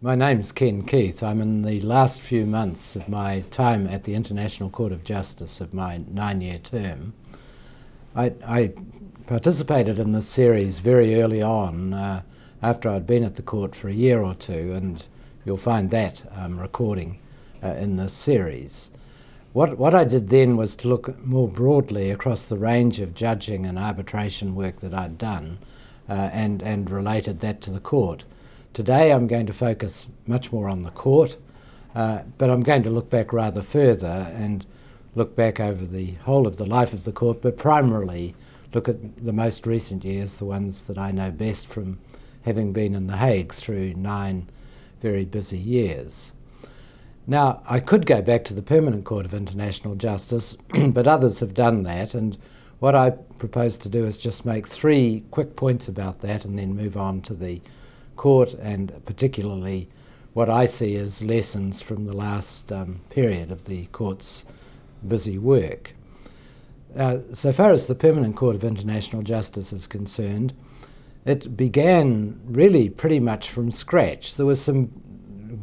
My name's Ken Keith. I'm in the last few months of my time at the International Court of Justice of my nine year term. I, I, participated in this series very early on uh, after I'd been at the court for a year or two, and you'll find that um, recording uh, in this series. What, what I did then was to look more broadly across the range of judging and arbitration work that I'd done uh, and, and related that to the court. Today I'm going to focus much more on the court, uh, but I'm going to look back rather further and look back over the whole of the life of the court, but primarily look at the most recent years, the ones that I know best from having been in The Hague through nine very busy years. Now, I could go back to the Permanent Court of International Justice, but others have done that, and what I propose to do is just make three quick points about that and then move on to the court and particularly what I see as lessons from the last um, period of the court's busy work. Uh, so far as the Permanent Court of International Justice is concerned, it began really pretty much from scratch. There was some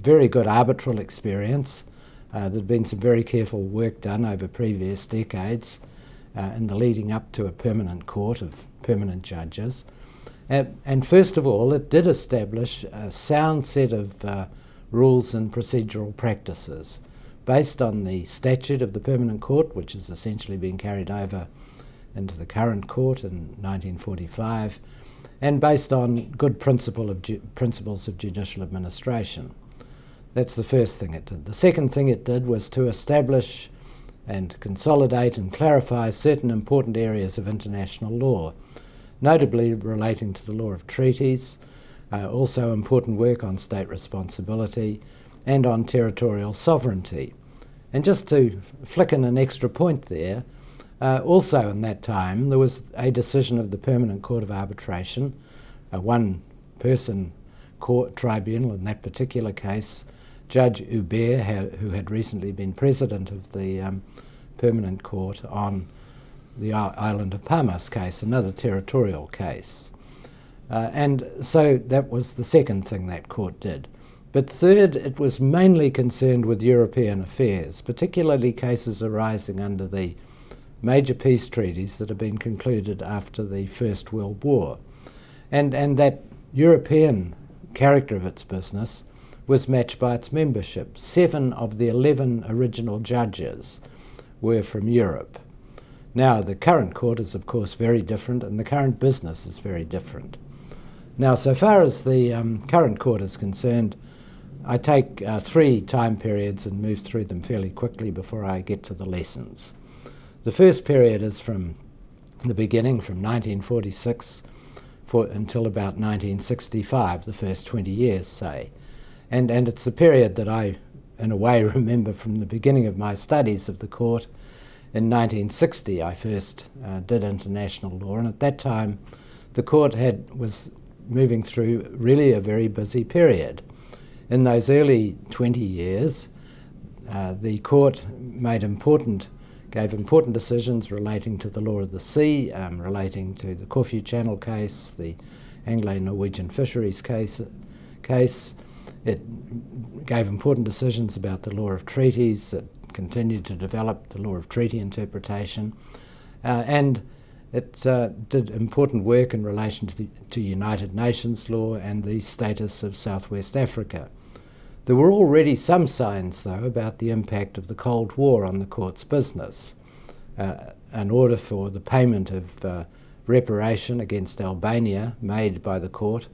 very good arbitral experience. Uh, there'd been some very careful work done over previous decades uh, in the leading up to a permanent court of permanent judges. Uh, and first of all, it did establish a sound set of uh, rules and procedural practices based on the statute of the permanent court, which has essentially been carried over into the current court in 1945, and based on good principle of ju- principles of judicial administration. That's the first thing it did. The second thing it did was to establish and consolidate and clarify certain important areas of international law, notably relating to the law of treaties, uh, also important work on state responsibility and on territorial sovereignty. And just to flick in an extra point there, uh, also in that time there was a decision of the Permanent Court of Arbitration, a one person court tribunal in that particular case, Judge Huber, who had recently been president of the um, Permanent Court on the island of Palmas case, another territorial case. Uh, and so that was the second thing that court did. But third, it was mainly concerned with European affairs, particularly cases arising under the major peace treaties that had been concluded after the First World War. And, and that European character of its business was matched by its membership. Seven of the 11 original judges were from Europe. Now, the current court is, of course, very different, and the current business is very different. Now, so far as the um, current court is concerned, I take uh, three time periods and move through them fairly quickly before I get to the lessons. The first period is from the beginning, from 1946 for, until about 1965, the first 20 years, say. And, and it's the period that I, in a way, remember from the beginning of my studies of the court. In 1960, I first uh, did international law, and at that time, the court had was moving through really a very busy period. In those early 20 years, uh, the court made important, gave important decisions relating to the law of the sea, um, relating to the Corfu Channel case, the Anglo-Norwegian fisheries case, case it gave important decisions about the law of treaties. It continued to develop the law of treaty interpretation. Uh, and it uh, did important work in relation to, the, to United Nations law and the status of Southwest Africa. There were already some signs, though, about the impact of the Cold War on the court's business. Uh, an order for the payment of uh, reparation against Albania, made by the court,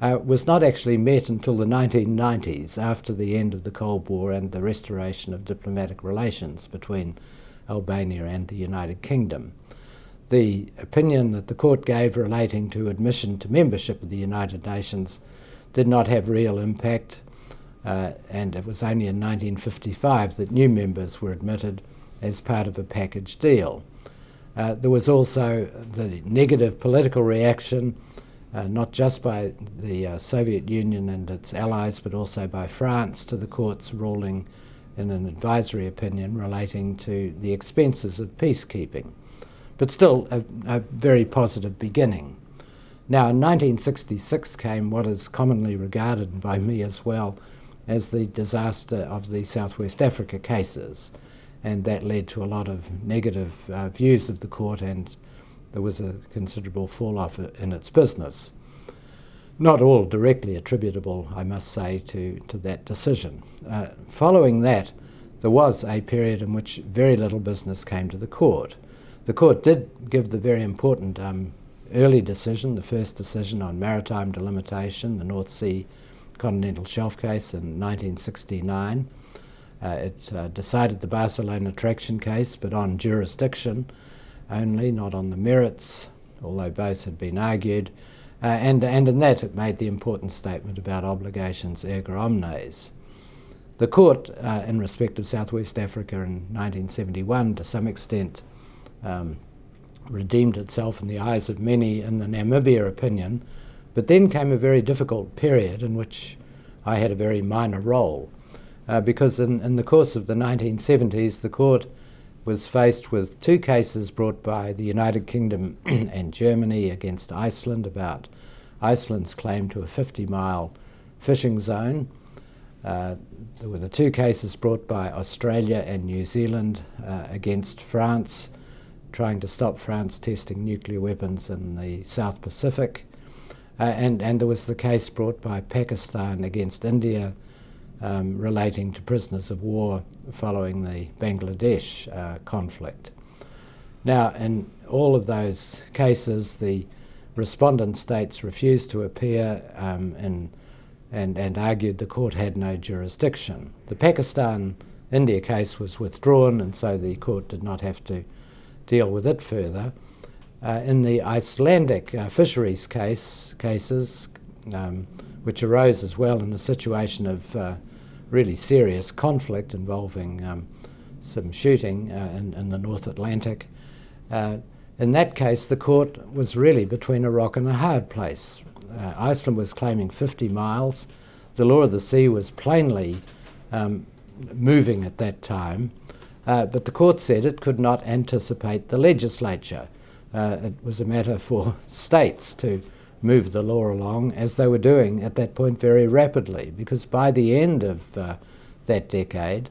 uh, was not actually met until the 1990s, after the end of the Cold War and the restoration of diplomatic relations between Albania and the United Kingdom. The opinion that the court gave relating to admission to membership of the United Nations did not have real impact, uh, and it was only in 1955 that new members were admitted as part of a package deal. Uh, there was also the negative political reaction uh, not just by the uh, Soviet Union and its allies, but also by France to the court's ruling in an advisory opinion relating to the expenses of peacekeeping. But still, a, a very positive beginning. Now, in 1966 came what is commonly regarded by me as well as the disaster of the Southwest Africa cases, and that led to a lot of negative uh, views of the court, and there was a considerable fall off in its business. Not all directly attributable, I must say, to, to that decision. Uh, following that, there was a period in which very little business came to the court. The court did give the very important um, early decision, the first decision on maritime delimitation, the North Sea continental shelf case in 1969. Uh, it uh, decided the Barcelona traction case, but on jurisdiction only, not on the merits, although both had been argued. Uh, and, and in that, it made the important statement about obligations erga omnes. The court, uh, in respect of Southwest Africa in 1971, to some extent um, redeemed itself in the eyes of many in the Namibia opinion, but then came a very difficult period in which I had a very minor role. Uh, because in, in the course of the 1970s, the court was faced with two cases brought by the United Kingdom and Germany against Iceland about Iceland's claim to a 50 mile fishing zone. Uh, there were the two cases brought by Australia and New Zealand uh, against France trying to stop France testing nuclear weapons in the South Pacific. Uh, and, and there was the case brought by Pakistan against India um, relating to prisoners of war following the Bangladesh uh, conflict. Now, in all of those cases, the respondent states refused to appear um, in, and, and argued the court had no jurisdiction. The Pakistan India case was withdrawn, and so the court did not have to deal with it further. Uh, in the Icelandic uh, fisheries case, cases, um, which arose as well in a situation of uh, really serious conflict involving um, some shooting uh, in, in, the North Atlantic, uh, in that case, the court was really between a rock and a hard place. Uh, Iceland was claiming 50 miles. The law of the sea was plainly um, moving at that time. Uh, but the court said it could not anticipate the legislature. Uh, it was a matter for states to move the law along, as they were doing at that point very rapidly, because by the end of uh, that decade,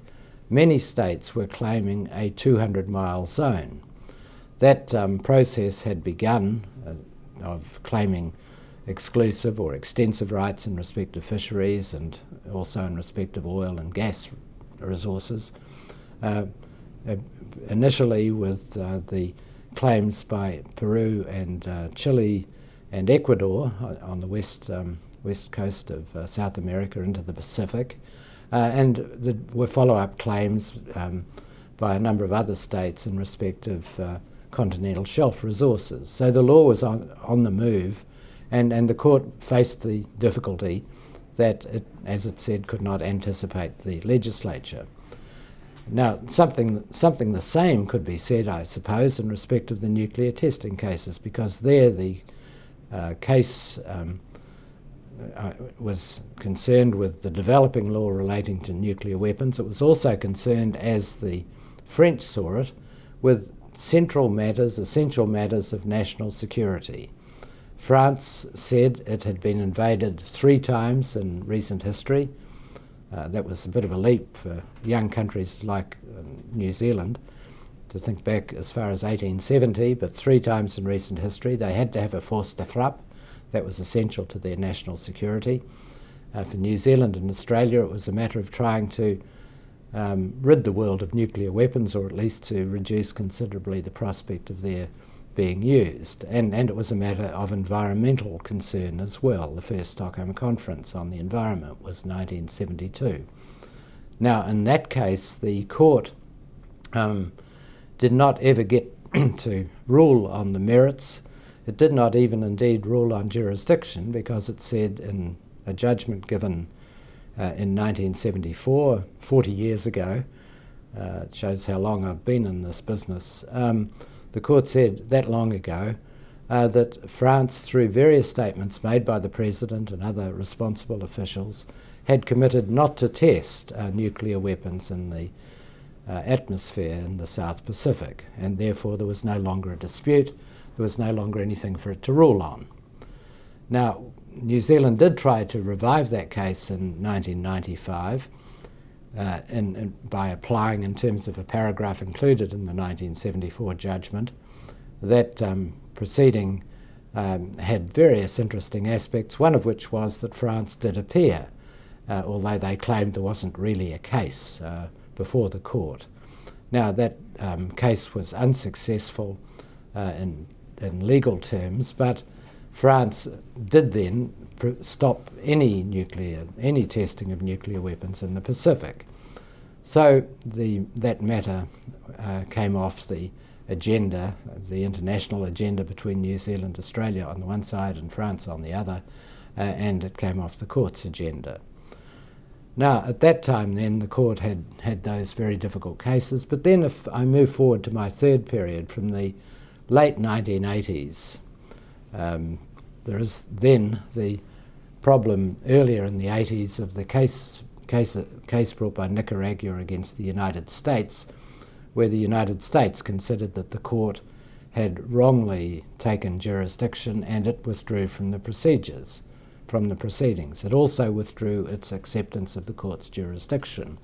many states were claiming a 200 mile zone. That um, process had begun uh, of claiming exclusive or extensive rights in respect of fisheries and also in respect of oil and gas resources. Uh, initially with uh, the claims by Peru and uh, Chile and Ecuador on the west, um, west coast of South America into the Pacific. and there were follow up claims um, by a number of other states in respect of continental shelf resources. So the law was on, on the move, and, and the court faced the difficulty that, it, as it said, could not anticipate the legislature. Now, something, something the same could be said, I suppose, in respect of the nuclear testing cases, because there the uh, case um, was concerned with the developing law relating to nuclear weapons. It was also concerned, as the French saw it, with central matters, essential matters of national security. France said it had been invaded three times in recent history. Uh, that was a bit of a leap for young countries like uh, New Zealand to think back as far as 1870, but three times in recent history they had to have a force de frappe. That was essential to their national security. Uh, for New Zealand and Australia, it was a matter of trying to um, rid the world of nuclear weapons, or at least to reduce considerably the prospect of their being used. And, and it was a matter of environmental concern as well. The first Stockholm Conference on the Environment was 1972. Now, in that case, the court um, did not ever get to rule on the merits. It did not even indeed rule on jurisdiction because it said in a judgment given uh, in 1974, 40 years ago, uh, it shows how long I've been in this business. Um, the court said that long ago uh, that France, through various statements made by the president and other responsible officials, had committed not to test uh, nuclear weapons in the atmosphere in the South Pacific, and therefore there was no longer a dispute, there was no longer anything for it to rule on. Now, New Zealand did try to revive that case in 1995 uh, in, in, by applying, in terms of a paragraph included in the 1974 judgment, that um, proceeding um, had various interesting aspects, one of which was that France did appear, uh, although they claimed there wasn't really a case uh, before the court. Now, that um, case was unsuccessful uh, in, in legal terms, but France did then stop any nuclear, any testing of nuclear weapons in the Pacific. So the, that matter uh, came off the agenda, the international agenda between New Zealand, Australia on the one side and France on the other, uh, and it came off the court's agenda. Now, at that time, then, the court had had those very difficult cases, but then if I move forward to my third period from the late 1980s, um, there is then the problem earlier in the 80s of the case, case, case brought by Nicaragua against the United States, where the United States considered that the court had wrongly taken jurisdiction and it withdrew from the procedures, from the proceedings. It also withdrew its acceptance of the court's jurisdiction,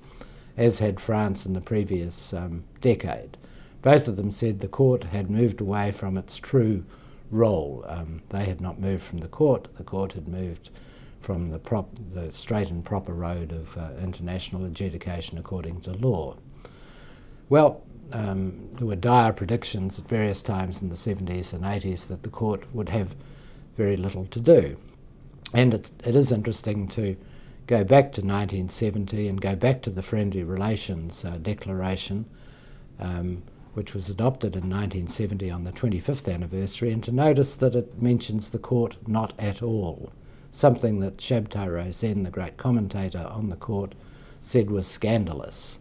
as had France in the previous um, decade. Both of them said the court had moved away from its true role. Um, they had not moved from the court, the court had moved from the, prop, the straight and proper road of uh, international adjudication according to law. Well, um, there were dire predictions at various times in the 70s and 80s that the court would have very little to do. And it's, it is interesting to go back to 1970 and go back to the Friendly Relations uh, Declaration, um, which was adopted in 1970 on the 25th anniversary, and to notice that it mentions the court not at all, something that Shabtai Rosenne, the great commentator on the court, said was scandalous.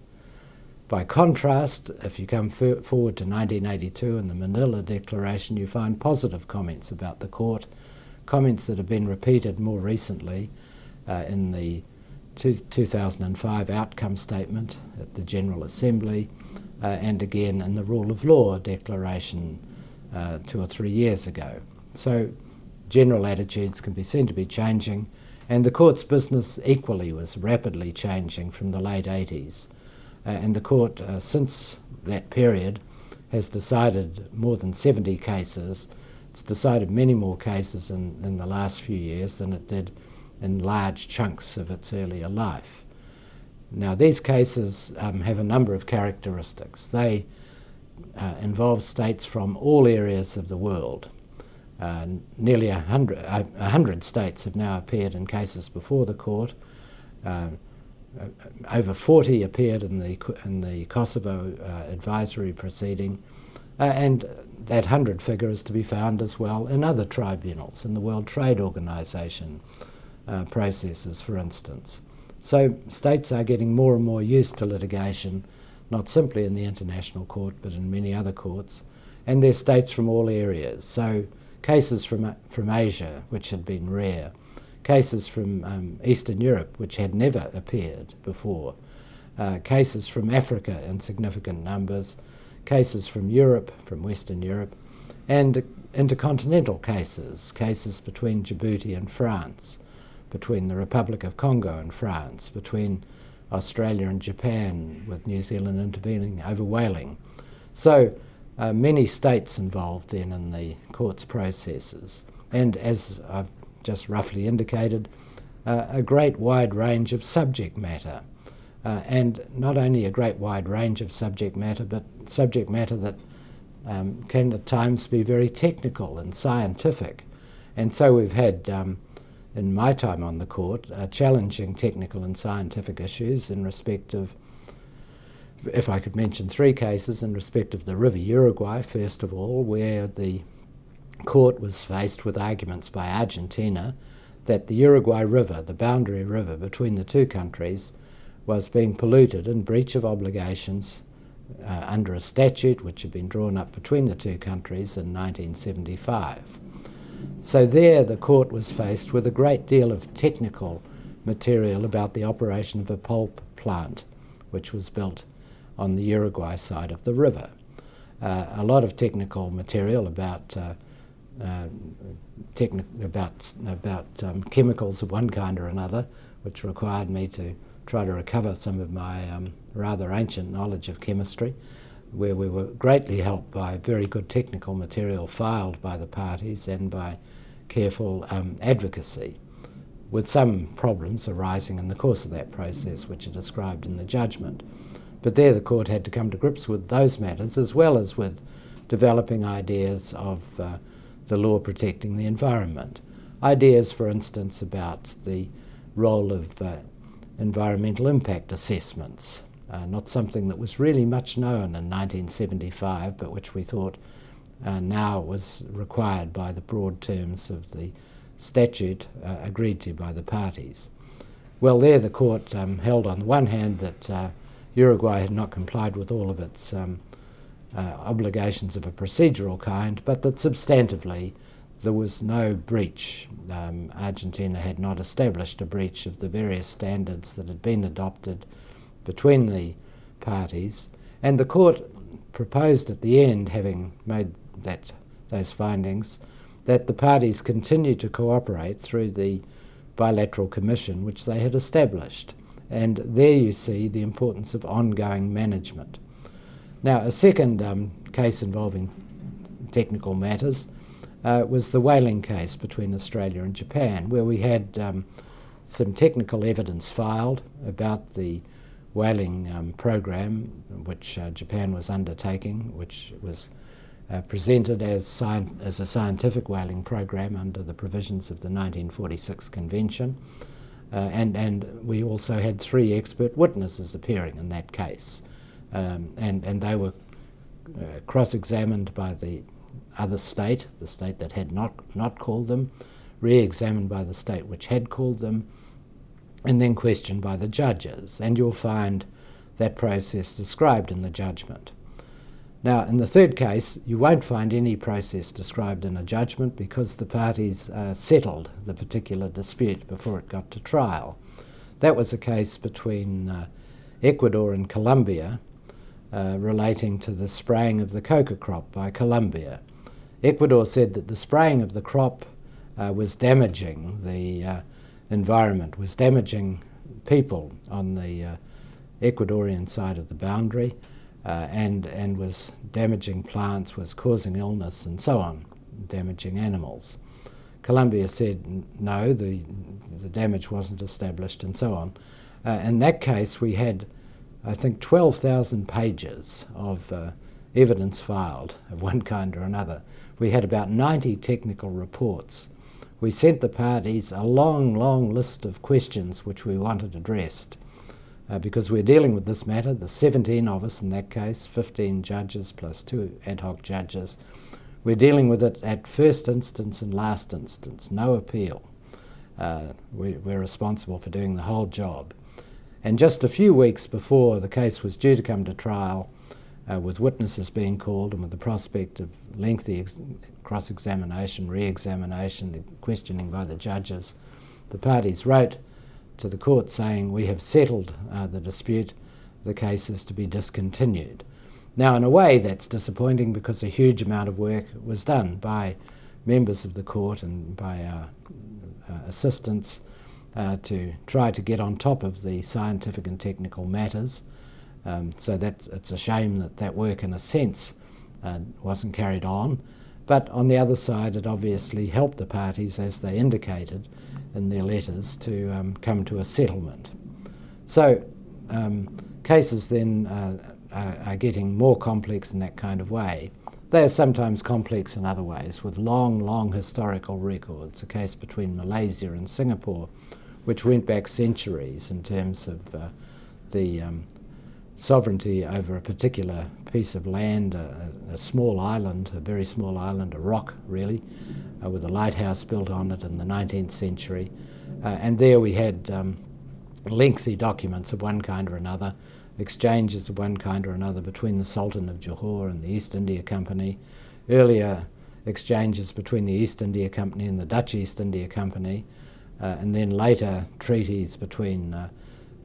By contrast, if you come forward to 1982 and the Manila Declaration, you find positive comments about the court, comments that have been repeated more recently uh, in the two, 2005 outcome statement at the General Assembly uh, and again in the Rule of Law Declaration uh, two or three years ago. So general attitudes can be seen to be changing, and the court's business equally was rapidly changing from the late 80s. Uh, and the court, uh, since that period, has decided more than 70 cases. It's decided many more cases in, in the last few years than it did in large chunks of its earlier life. Now, these cases um, have a number of characteristics. They uh, involve states from all areas of the world. Uh, nearly a hundred, a hundred states have now appeared in cases before the court. Uh, uh, over 40 appeared in the, in the Kosovo uh, advisory proceeding, uh, and that 100 figure is to be found as well in other tribunals, in the World Trade Organization uh, processes, for instance. So states are getting more and more used to litigation, not simply in the International Court, but in many other courts, and they're states from all areas. So cases from, from Asia, which had been rare, cases from um, Eastern Europe, which had never appeared before, uh, cases from Africa in significant numbers, cases from Europe, from Western Europe, and intercontinental cases, cases between Djibouti and France, between the Republic of Congo and France, between Australia and Japan, with New Zealand intervening over whaling. So uh, many states involved then in the court's processes. And as I've just roughly indicated, uh, a great wide range of subject matter. Uh, and not only a great wide range of subject matter, but subject matter that um, can at times be very technical and scientific. And so we've had, um, in my time on the court, uh, challenging technical and scientific issues in respect of, if I could mention three cases, in respect of the River Uruguay, first of all, where the court was faced with arguments by Argentina that the Uruguay River, the boundary river between the two countries, was being polluted in breach of obligations uh, under a statute which had been drawn up between the two countries in 1975. So there the court was faced with a great deal of technical material about the operation of a pulp plant which was built on the Uruguay side of the river. Uh, a lot of technical material about uh, uh, about, about um, chemicals of one kind or another, which required me to try to recover some of my um, rather ancient knowledge of chemistry, where we were greatly helped by very good technical material filed by the parties and by careful um, advocacy, with some problems arising in the course of that process, which are described in the judgment. But there the court had to come to grips with those matters as well as with developing ideas of uh, the law protecting the environment. Ideas, for instance, about the role of uh, environmental impact assessments, uh, not something that was really much known in 1975, but which we thought uh, now was required by the broad terms of the statute uh, agreed to by the parties. Well, there the court um, held on the one hand that uh, Uruguay had not complied with all of its um, uh, obligations of a procedural kind, but that substantively there was no breach. Um, Argentina had not established a breach of the various standards that had been adopted between the parties, and the court proposed at the end, having made that those findings, that the parties continue to cooperate through the bilateral commission which they had established. And there you see the importance of ongoing management. Now, a second um, case involving technical matters uh, was the whaling case between Australia and Japan, where we had um, some technical evidence filed about the whaling um, program which uh, Japan was undertaking, which was uh, presented as, as, a scientific whaling program under the provisions of the 1946 Convention. Uh, and, and we also had three expert witnesses appearing in that case. Um, and, and they were uh, cross examined by the other state, the state that had not, not called them, re examined by the state which had called them, and then questioned by the judges. And you'll find that process described in the judgment. Now, in the third case, you won't find any process described in a judgment because the parties uh, settled the particular dispute before it got to trial. That was a case between uh, Ecuador and Colombia uh, relating to the spraying of the coca crop by Colombia. Ecuador said that the spraying of the crop uh, was damaging the uh, environment, was damaging people on the uh, Ecuadorian side of the boundary uh, and, and was damaging plants, was causing illness, and so on, damaging animals. Colombia said no, the, the damage wasn't established, and so on. Uh, in that case, we had, I think, 12,000 pages of evidence filed of one kind or another. We had about 90 technical reports. We sent the parties a long, long list of questions which we wanted addressed uh, because we're dealing with this matter, the 17 of us in that case, 15 judges plus two ad hoc judges, we're dealing with it at first instance and last instance, no appeal. Uh, we, we're responsible for doing the whole job. And just a few weeks before the case was due to come to trial, uh, with witnesses being called and with the prospect of lengthy ex- cross examination, re examination, questioning by the judges, the parties wrote to the court saying we have settled uh, the dispute, the case is to be discontinued. Now, in a way, that's disappointing because a huge amount of work was done by members of the court and by our uh, assistants uh, to try to get on top of the scientific and technical matters. Um, so that's, it's a shame that that work, in a sense, uh, wasn't carried on. But on the other side, it obviously helped the parties, as they indicated, in their letters to um, come to a settlement. So um, cases then uh, are, are, getting more complex in that kind of way. They are sometimes complex in other ways, with long, long historical records. A case between Malaysia and Singapore, which went back centuries in terms of uh, the um, sovereignty over a particular piece of land, a, a, small island, a very small island, a rock really, uh, with a lighthouse built on it in the 19th century. Uh, and there we had um, lengthy documents of one kind or another, exchanges of one kind or another between the Sultan of Johor and the East India Company, earlier exchanges between the East India Company and the Dutch East India Company, uh, and then later treaties between,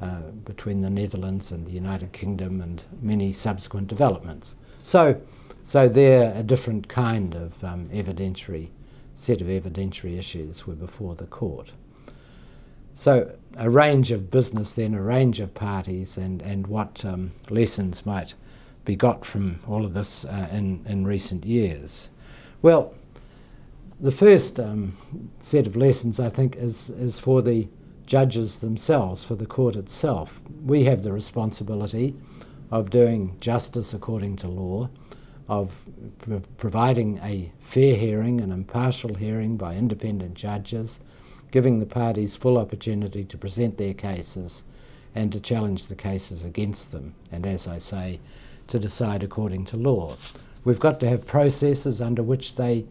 uh, between the Netherlands and the United Kingdom and many subsequent developments. So, so they're a different kind of um, evidentiary set of evidentiary issues were before the court. So, a range of business, then a range of parties, and, and what um, lessons might be got from all of this uh, in, in recent years. Well, the first um, set of lessons, I think, is, is for the judges themselves, for the court itself. We have the responsibility of doing justice according to law, of providing a fair hearing, an impartial hearing by independent judges, giving the parties full opportunity to present their cases and to challenge the cases against them, and as I say, to decide according to law. We've got to have processes under which they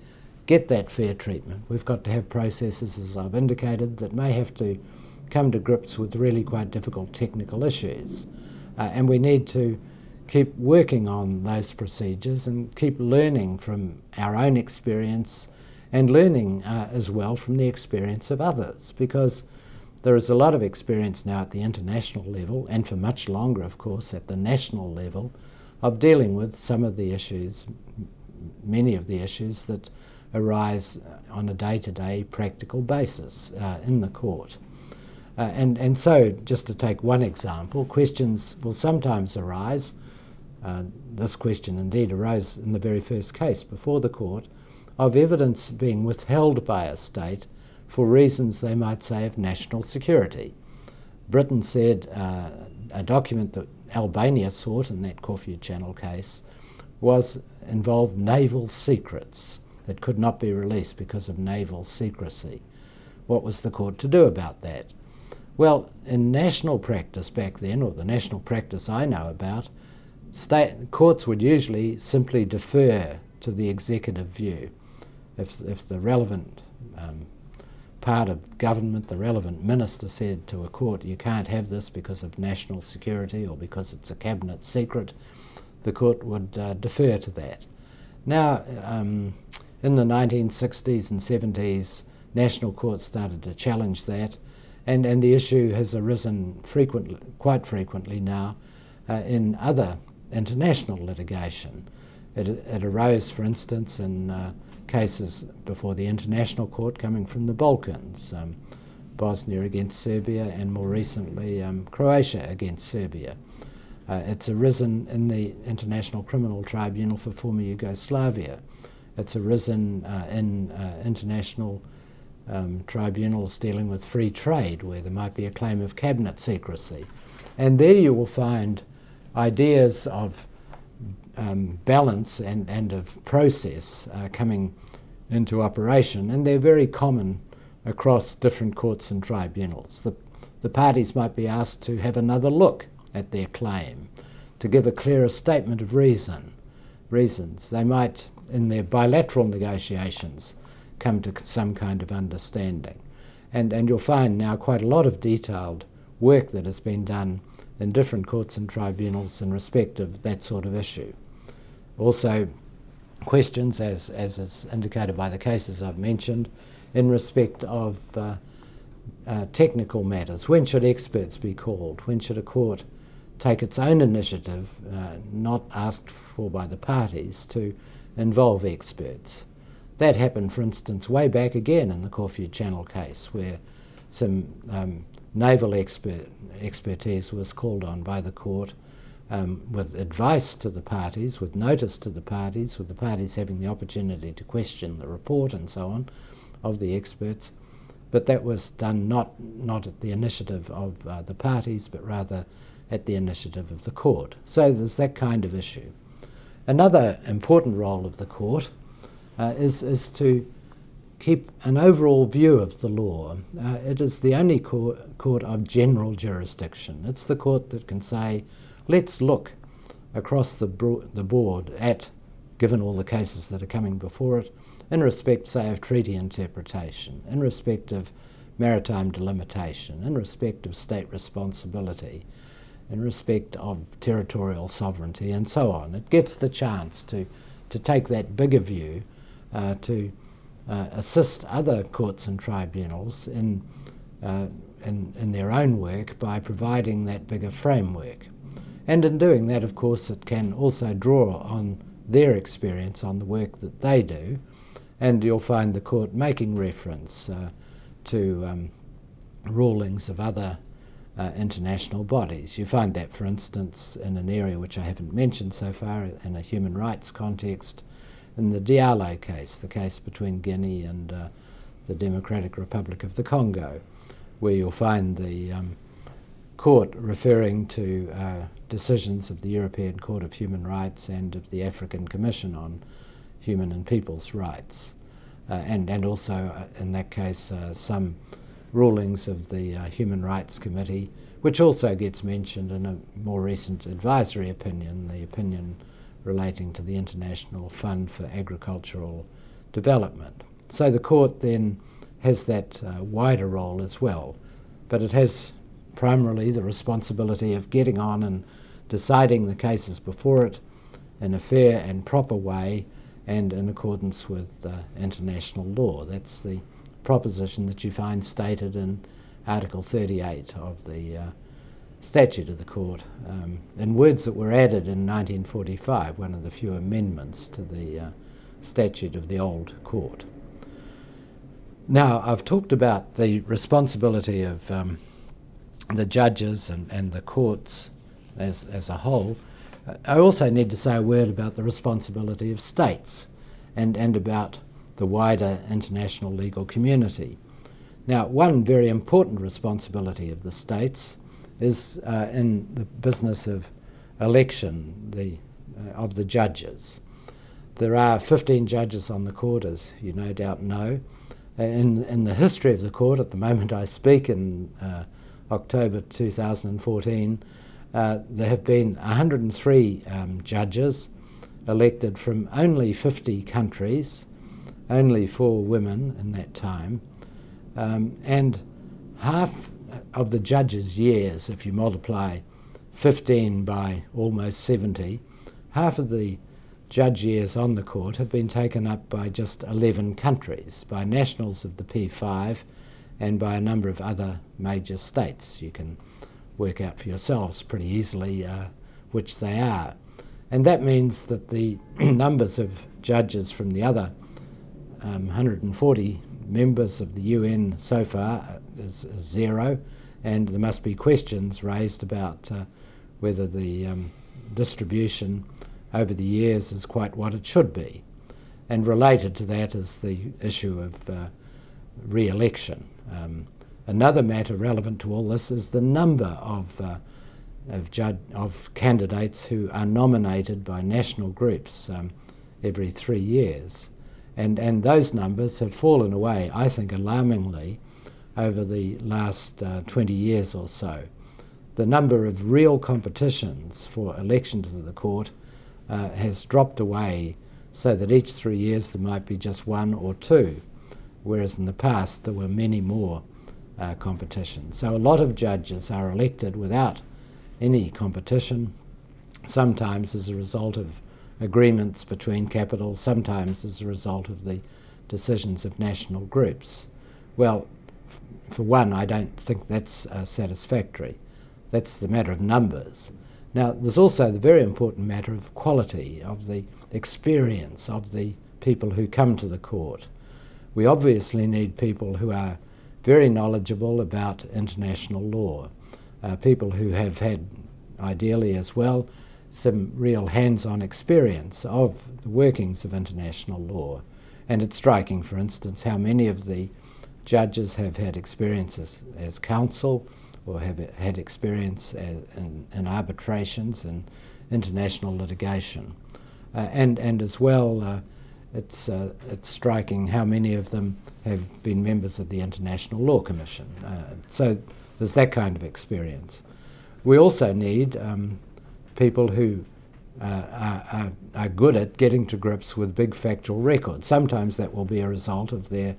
get that fair treatment. We've got to have processes, as I've indicated, that may have to come to grips with really quite difficult technical issues. Uh, and we need to keep working on those procedures and keep learning from our own experience and learning uh, as well from the experience of others because there is a lot of experience now at the international level and for much longer, of course, at the national level of dealing with some of the issues, many of the issues that arise on a day to day practical basis uh, in the court. Uh, and, and so, just to take one example, questions will sometimes arise uh, this question indeed arose in the very first case before the court of evidence being withheld by a state for reasons they might say of national security. Britain said uh, a document that Albania sought in that Corfu Channel case was involved naval secrets that could not be released because of naval secrecy. What was the court to do about that? Well, in national practice back then, or the national practice I know about, state, courts would usually simply defer to the executive view. If, if the relevant um, part of government, the relevant minister said to a court, you can't have this because of national security or because it's a cabinet secret, the court would uh, defer to that. Now, um, in the 1960s and 70s, national courts started to challenge that, and, and the issue has arisen frequently, quite frequently now uh, in other international litigation. It, it arose, for instance, in uh, cases before the International Court coming from the Balkans, um, Bosnia against Serbia, and more recently um, Croatia against Serbia. Uh, it's arisen in the International Criminal Tribunal for former Yugoslavia. It's arisen uh, in uh, international um, tribunals dealing with free trade, where there might be a claim of cabinet secrecy. And there you will find ideas of um, balance and, and of process uh, coming into operation, and they're very common across different courts and tribunals. The, the parties might be asked to have another look at their claim, to give a clearer statement of reason, reasons. They might, in their bilateral negotiations, come to some kind of understanding. And, and you'll find now quite a lot of detailed work that has been done in different courts and tribunals in respect of that sort of issue. Also, questions, as, as is indicated by the cases I've mentioned, in respect of uh, uh, technical matters. When should experts be called? When should a court take its own initiative, uh, not asked for by the parties, to involve experts? That happened, for instance, way back again in the Corfu Channel case, where some um, naval expert, expertise was called on by the court um, with advice to the parties, with notice to the parties, with the parties having the opportunity to question the report and so on of the experts. But that was done not, not at the initiative of uh, the parties, but rather at the initiative of the court. So there's that kind of issue. Another important role of the court uh, is, is to keep an overall view of the law. Uh, it is the only court, court of general jurisdiction. It's the court that can say, let's look across the, bro- the board at, given all the cases that are coming before it, in respect, say, of treaty interpretation, in respect of maritime delimitation, in respect of state responsibility, in respect of territorial sovereignty, and so on. It gets the chance to, to take that bigger view, to uh, assist other courts and tribunals in, uh, in, in their own work by providing that bigger framework. And in doing that, of course, it can also draw on their experience on the work that they do and you'll find the court making reference uh, to um, rulings of other uh, international bodies. You find that, for instance, in an area which I haven't mentioned so far, in a human rights context, in the Diallo case, the case between Guinea and uh, the Democratic Republic of the Congo, where you'll find the um, court referring to uh, decisions of the European Court of Human Rights and of the African Commission on Human and People's Rights, uh, and, and also, uh, in that case, uh, some rulings of the uh, Human Rights Committee, which also gets mentioned in a more recent advisory opinion, the opinion relating to the International Fund for Agricultural Development. So the court then has that uh, wider role as well, but it has primarily the responsibility of getting on and deciding the cases before it in a fair and proper way and in accordance with uh, international law. That's the proposition that you find stated in Article 38 of the uh, statute of the court, um, in words that were added in 1945, one of the few amendments to the uh, statute of the old court. Now, I've talked about the responsibility of um, the judges and, and the courts as, as a whole. I also need to say a word about the responsibility of states and, and about the wider international legal community. Now, one very important responsibility of the states is uh, in the business of election the, uh, of the judges. There are 15 judges on the court, as you no doubt know. In, in the history of the court, at the moment I speak in uh, October 2014, uh, there have been 103 um, judges elected from only 50 countries only four women in that time, um, and half of the judges' years, if you multiply 15 by almost 70, half of the judge years on the court have been taken up by just 11 countries, by nationals of the P5 and by a number of other major states. You can work out for yourselves pretty easily uh, which they are. And that means that the numbers of judges from the other um, 140 members of the UN so far is, is, zero, and there must be questions raised about uh, whether the um, distribution over the years is quite what it should be. And related to that is the issue of uh, re election. Um, another matter relevant to all this is the number of, uh, of, of, candidates who are nominated by national groups um, every three years. And, and those numbers have fallen away, I think, alarmingly over the last uh, 20 years or so. The number of real competitions for election to the court uh, has dropped away so that each three years there might be just one or two, whereas in the past there were many more uh, competitions. So a lot of judges are elected without any competition, sometimes as a result of agreements between capitals, sometimes as a result of the decisions of national groups. Well, for one, I don't think that's uh, satisfactory. That's the matter of numbers. Now, there's also the very important matter of quality, of the experience of the people who come to the court. We obviously need people who are very knowledgeable about international law, uh, people who have had, ideally as well, some real hands on experience of the workings of international law. And it's striking, for instance, how many of the judges have had experiences as, counsel or have had experience as, in, in, arbitrations and international litigation. Uh, and, and as well, uh, it's, uh, it's striking how many of them have been members of the International Law Commission. Uh, so there's that kind of experience. We also need um, people who uh, are, are, good at getting to grips with big factual records. Sometimes that will be a result of their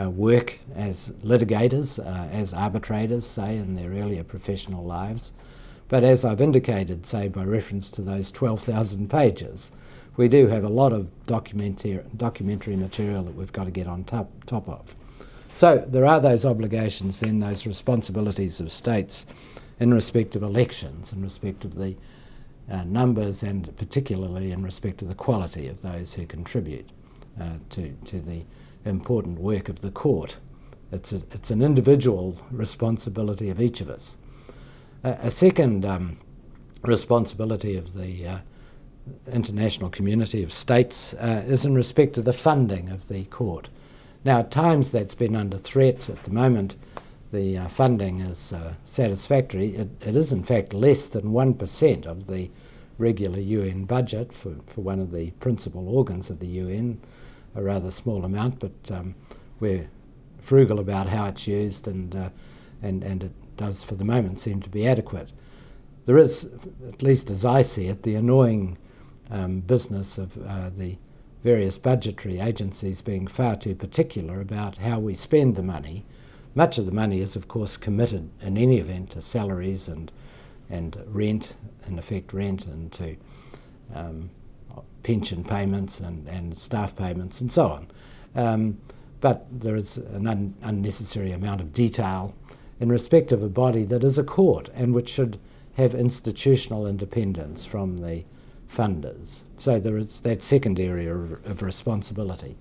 uh, work as litigators, uh, as arbitrators, say, in their earlier professional lives. But as I've indicated, say, by reference to those 12,000 pages, we do have a lot of documentary, documentary material that we've got to get on top, top of. So there are those obligations, then, those responsibilities of states in respect of elections, in respect of the uh, numbers and particularly in respect to the quality of those who contribute. uh, to, to the important work of the court. It's, a, it's an individual responsibility of each of us. a second um, responsibility of the uh, international community of states uh, is in respect to the funding of the court. Now, at times that's been under threat. At the moment, the uh, funding is uh, satisfactory. It, it is, in fact, less than 1% of the regular UN budget for, for one of the principal organs of the UN, a rather small amount, but um, we're frugal about how it's used and, uh, and, and it does, for the moment, seem to be adequate. There is, at least as I see it, the annoying um, business of uh, the various budgetary agencies being far too particular about how we spend the money. Much of the money is, of course, committed in any event to salaries and, and rent, in effect, rent, and to um, pension payments and, and staff payments and so on. Um, but there is an un- unnecessary amount of detail in respect of a body that is a court and which should have institutional independence from the funders. So there is that second area of, of responsibility.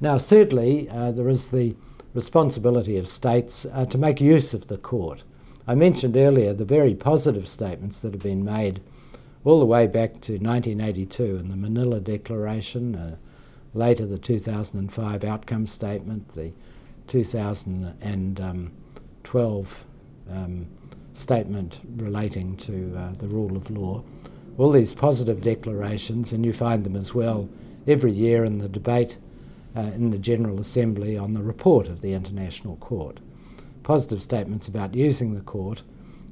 Now, thirdly, uh, there is the responsibility of states uh, to make use of the court. I mentioned earlier the very positive statements that have been made all the way back to 1982 and the Manila Declaration, uh, later the 2005 Outcome Statement, the 2012 um, statement relating to uh, the rule of law all these positive declarations, and you find them as well every year in the debate uh, in the General Assembly on the report of the International Court. Positive statements about using the court,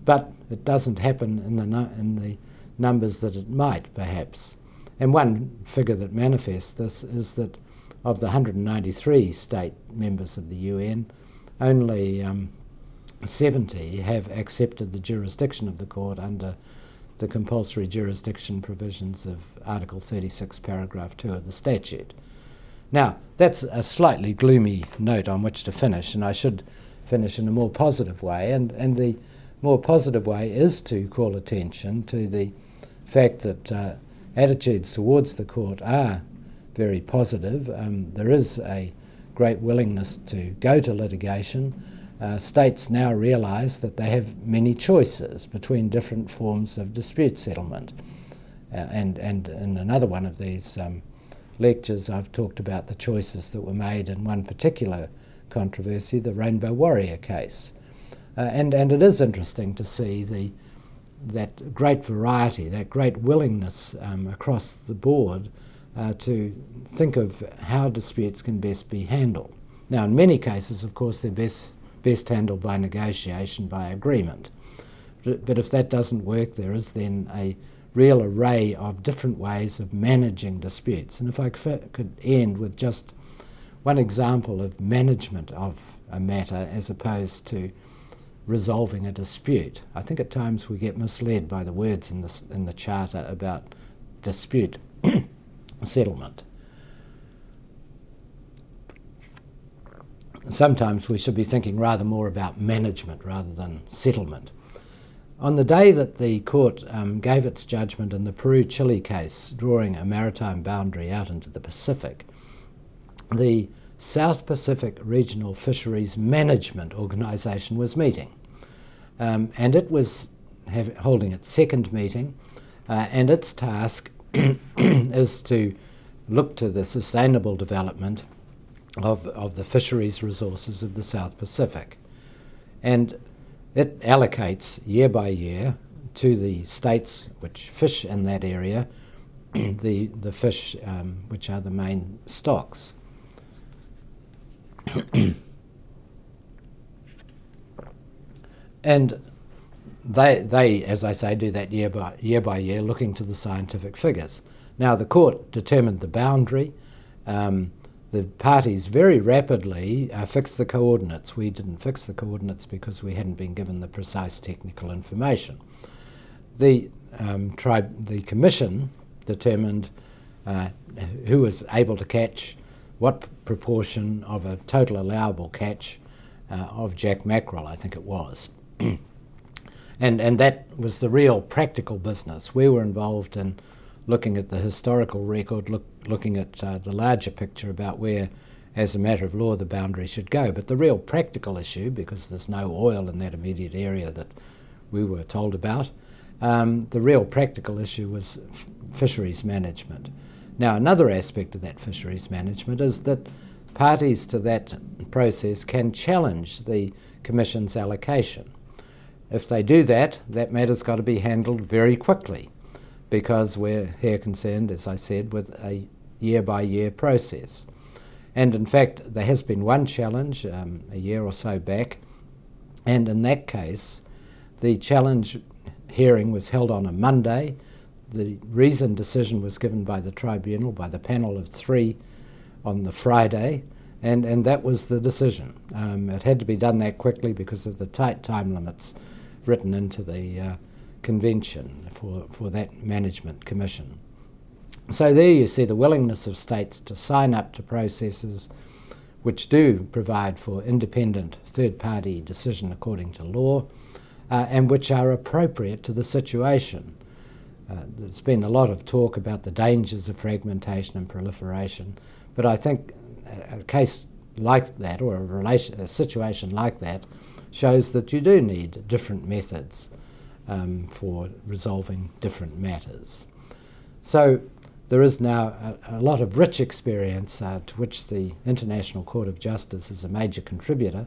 but it doesn't happen in the, in the numbers that it might, perhaps. And one figure that manifests this is that of the 193 state members of the UN, only um, 70 have accepted the jurisdiction of the court under the compulsory jurisdiction provisions of Article 36, paragraph 2 of the statute. Now, that's a slightly gloomy note on which to finish, and I should finish in a more positive way. And, and the more positive way is to call attention to the fact that uh, attitudes towards the court are very positive. Um, there is a great willingness to go to litigation uh, states now realise that they have many choices between different forms of dispute settlement. Uh, and, and in another one of these um, lectures, I've talked about the choices that were made in one particular controversy, the Rainbow Warrior case. Uh, and, and it is interesting to see the, that great variety, that great willingness um, across the board uh, to think of how disputes can best be handled. Now, in many cases, of course, they're best best handled by negotiation, by agreement. But if that doesn't work, there is then a real array of different ways of managing disputes. And if I could end with just one example of management of a matter as opposed to resolving a dispute. I think at times we get misled by the words in the, in the Charter about dispute settlement. sometimes we should be thinking rather more about management rather than settlement. On the day that the court um, gave its judgment in the Peru Chile case, drawing a maritime boundary out into the Pacific, the South Pacific Regional Fisheries Management Organisation was meeting. Um, and it was have, holding its second meeting, uh, and its task is to look to the sustainable development of, of the fisheries resources of the South Pacific. And it allocates year by year to the states which fish in that area the, the fish um, which are the main stocks. and they, they, as I say, do that year by, year by year, looking to the scientific figures. Now, the court determined the boundary. Um, the parties very rapidly uh, fixed the coordinates. We didn't fix the coordinates because we hadn't been given the precise technical information. The, um, the commission determined uh, who was able to catch what proportion of a total allowable catch uh, of jack mackerel, I think it was. and, and that was the real practical business. We were involved in looking at the historical record, look, looking at uh, the larger picture about where, as a matter of law, the boundary should go. But the real practical issue, because there's no oil in that immediate area that we were told about, um, the real practical issue was f- fisheries management. Now, another aspect of that fisheries management is that parties to that process can challenge the Commission's allocation. If they do that, that matter's got to be handled very quickly because we're here concerned, as I said, with a year by year process. And in fact, there has been one challenge um, a year or so back, and in that case, the challenge hearing was held on a Monday. The reasoned decision was given by the tribunal, by the panel of three, on the Friday, and, and that was the decision. Um, it had to be done that quickly because of the tight time limits written into the uh, convention for, for that management commission. So there you see the willingness of states to sign up to processes which do provide for independent third party decision according to law uh, and which are appropriate to the situation. Uh, there's been a lot of talk about the dangers of fragmentation and proliferation, but I think a, a case like that or a, relation, a situation like that shows that you do need different methods um, for resolving different matters. So there is now a, a lot of rich experience uh, to which the International Court of Justice is a major contributor.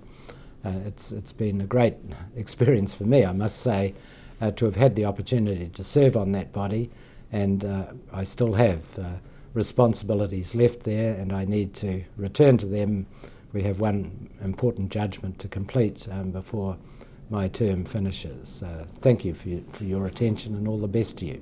Uh, it's, it's been a great experience for me, I must say, uh, to have had the opportunity to serve on that body, and uh, I still have uh, responsibilities left there, and I need to return to them. We have one important judgment to complete um, before my term finishes. Uh, thank you for, for your attention and all the best to you.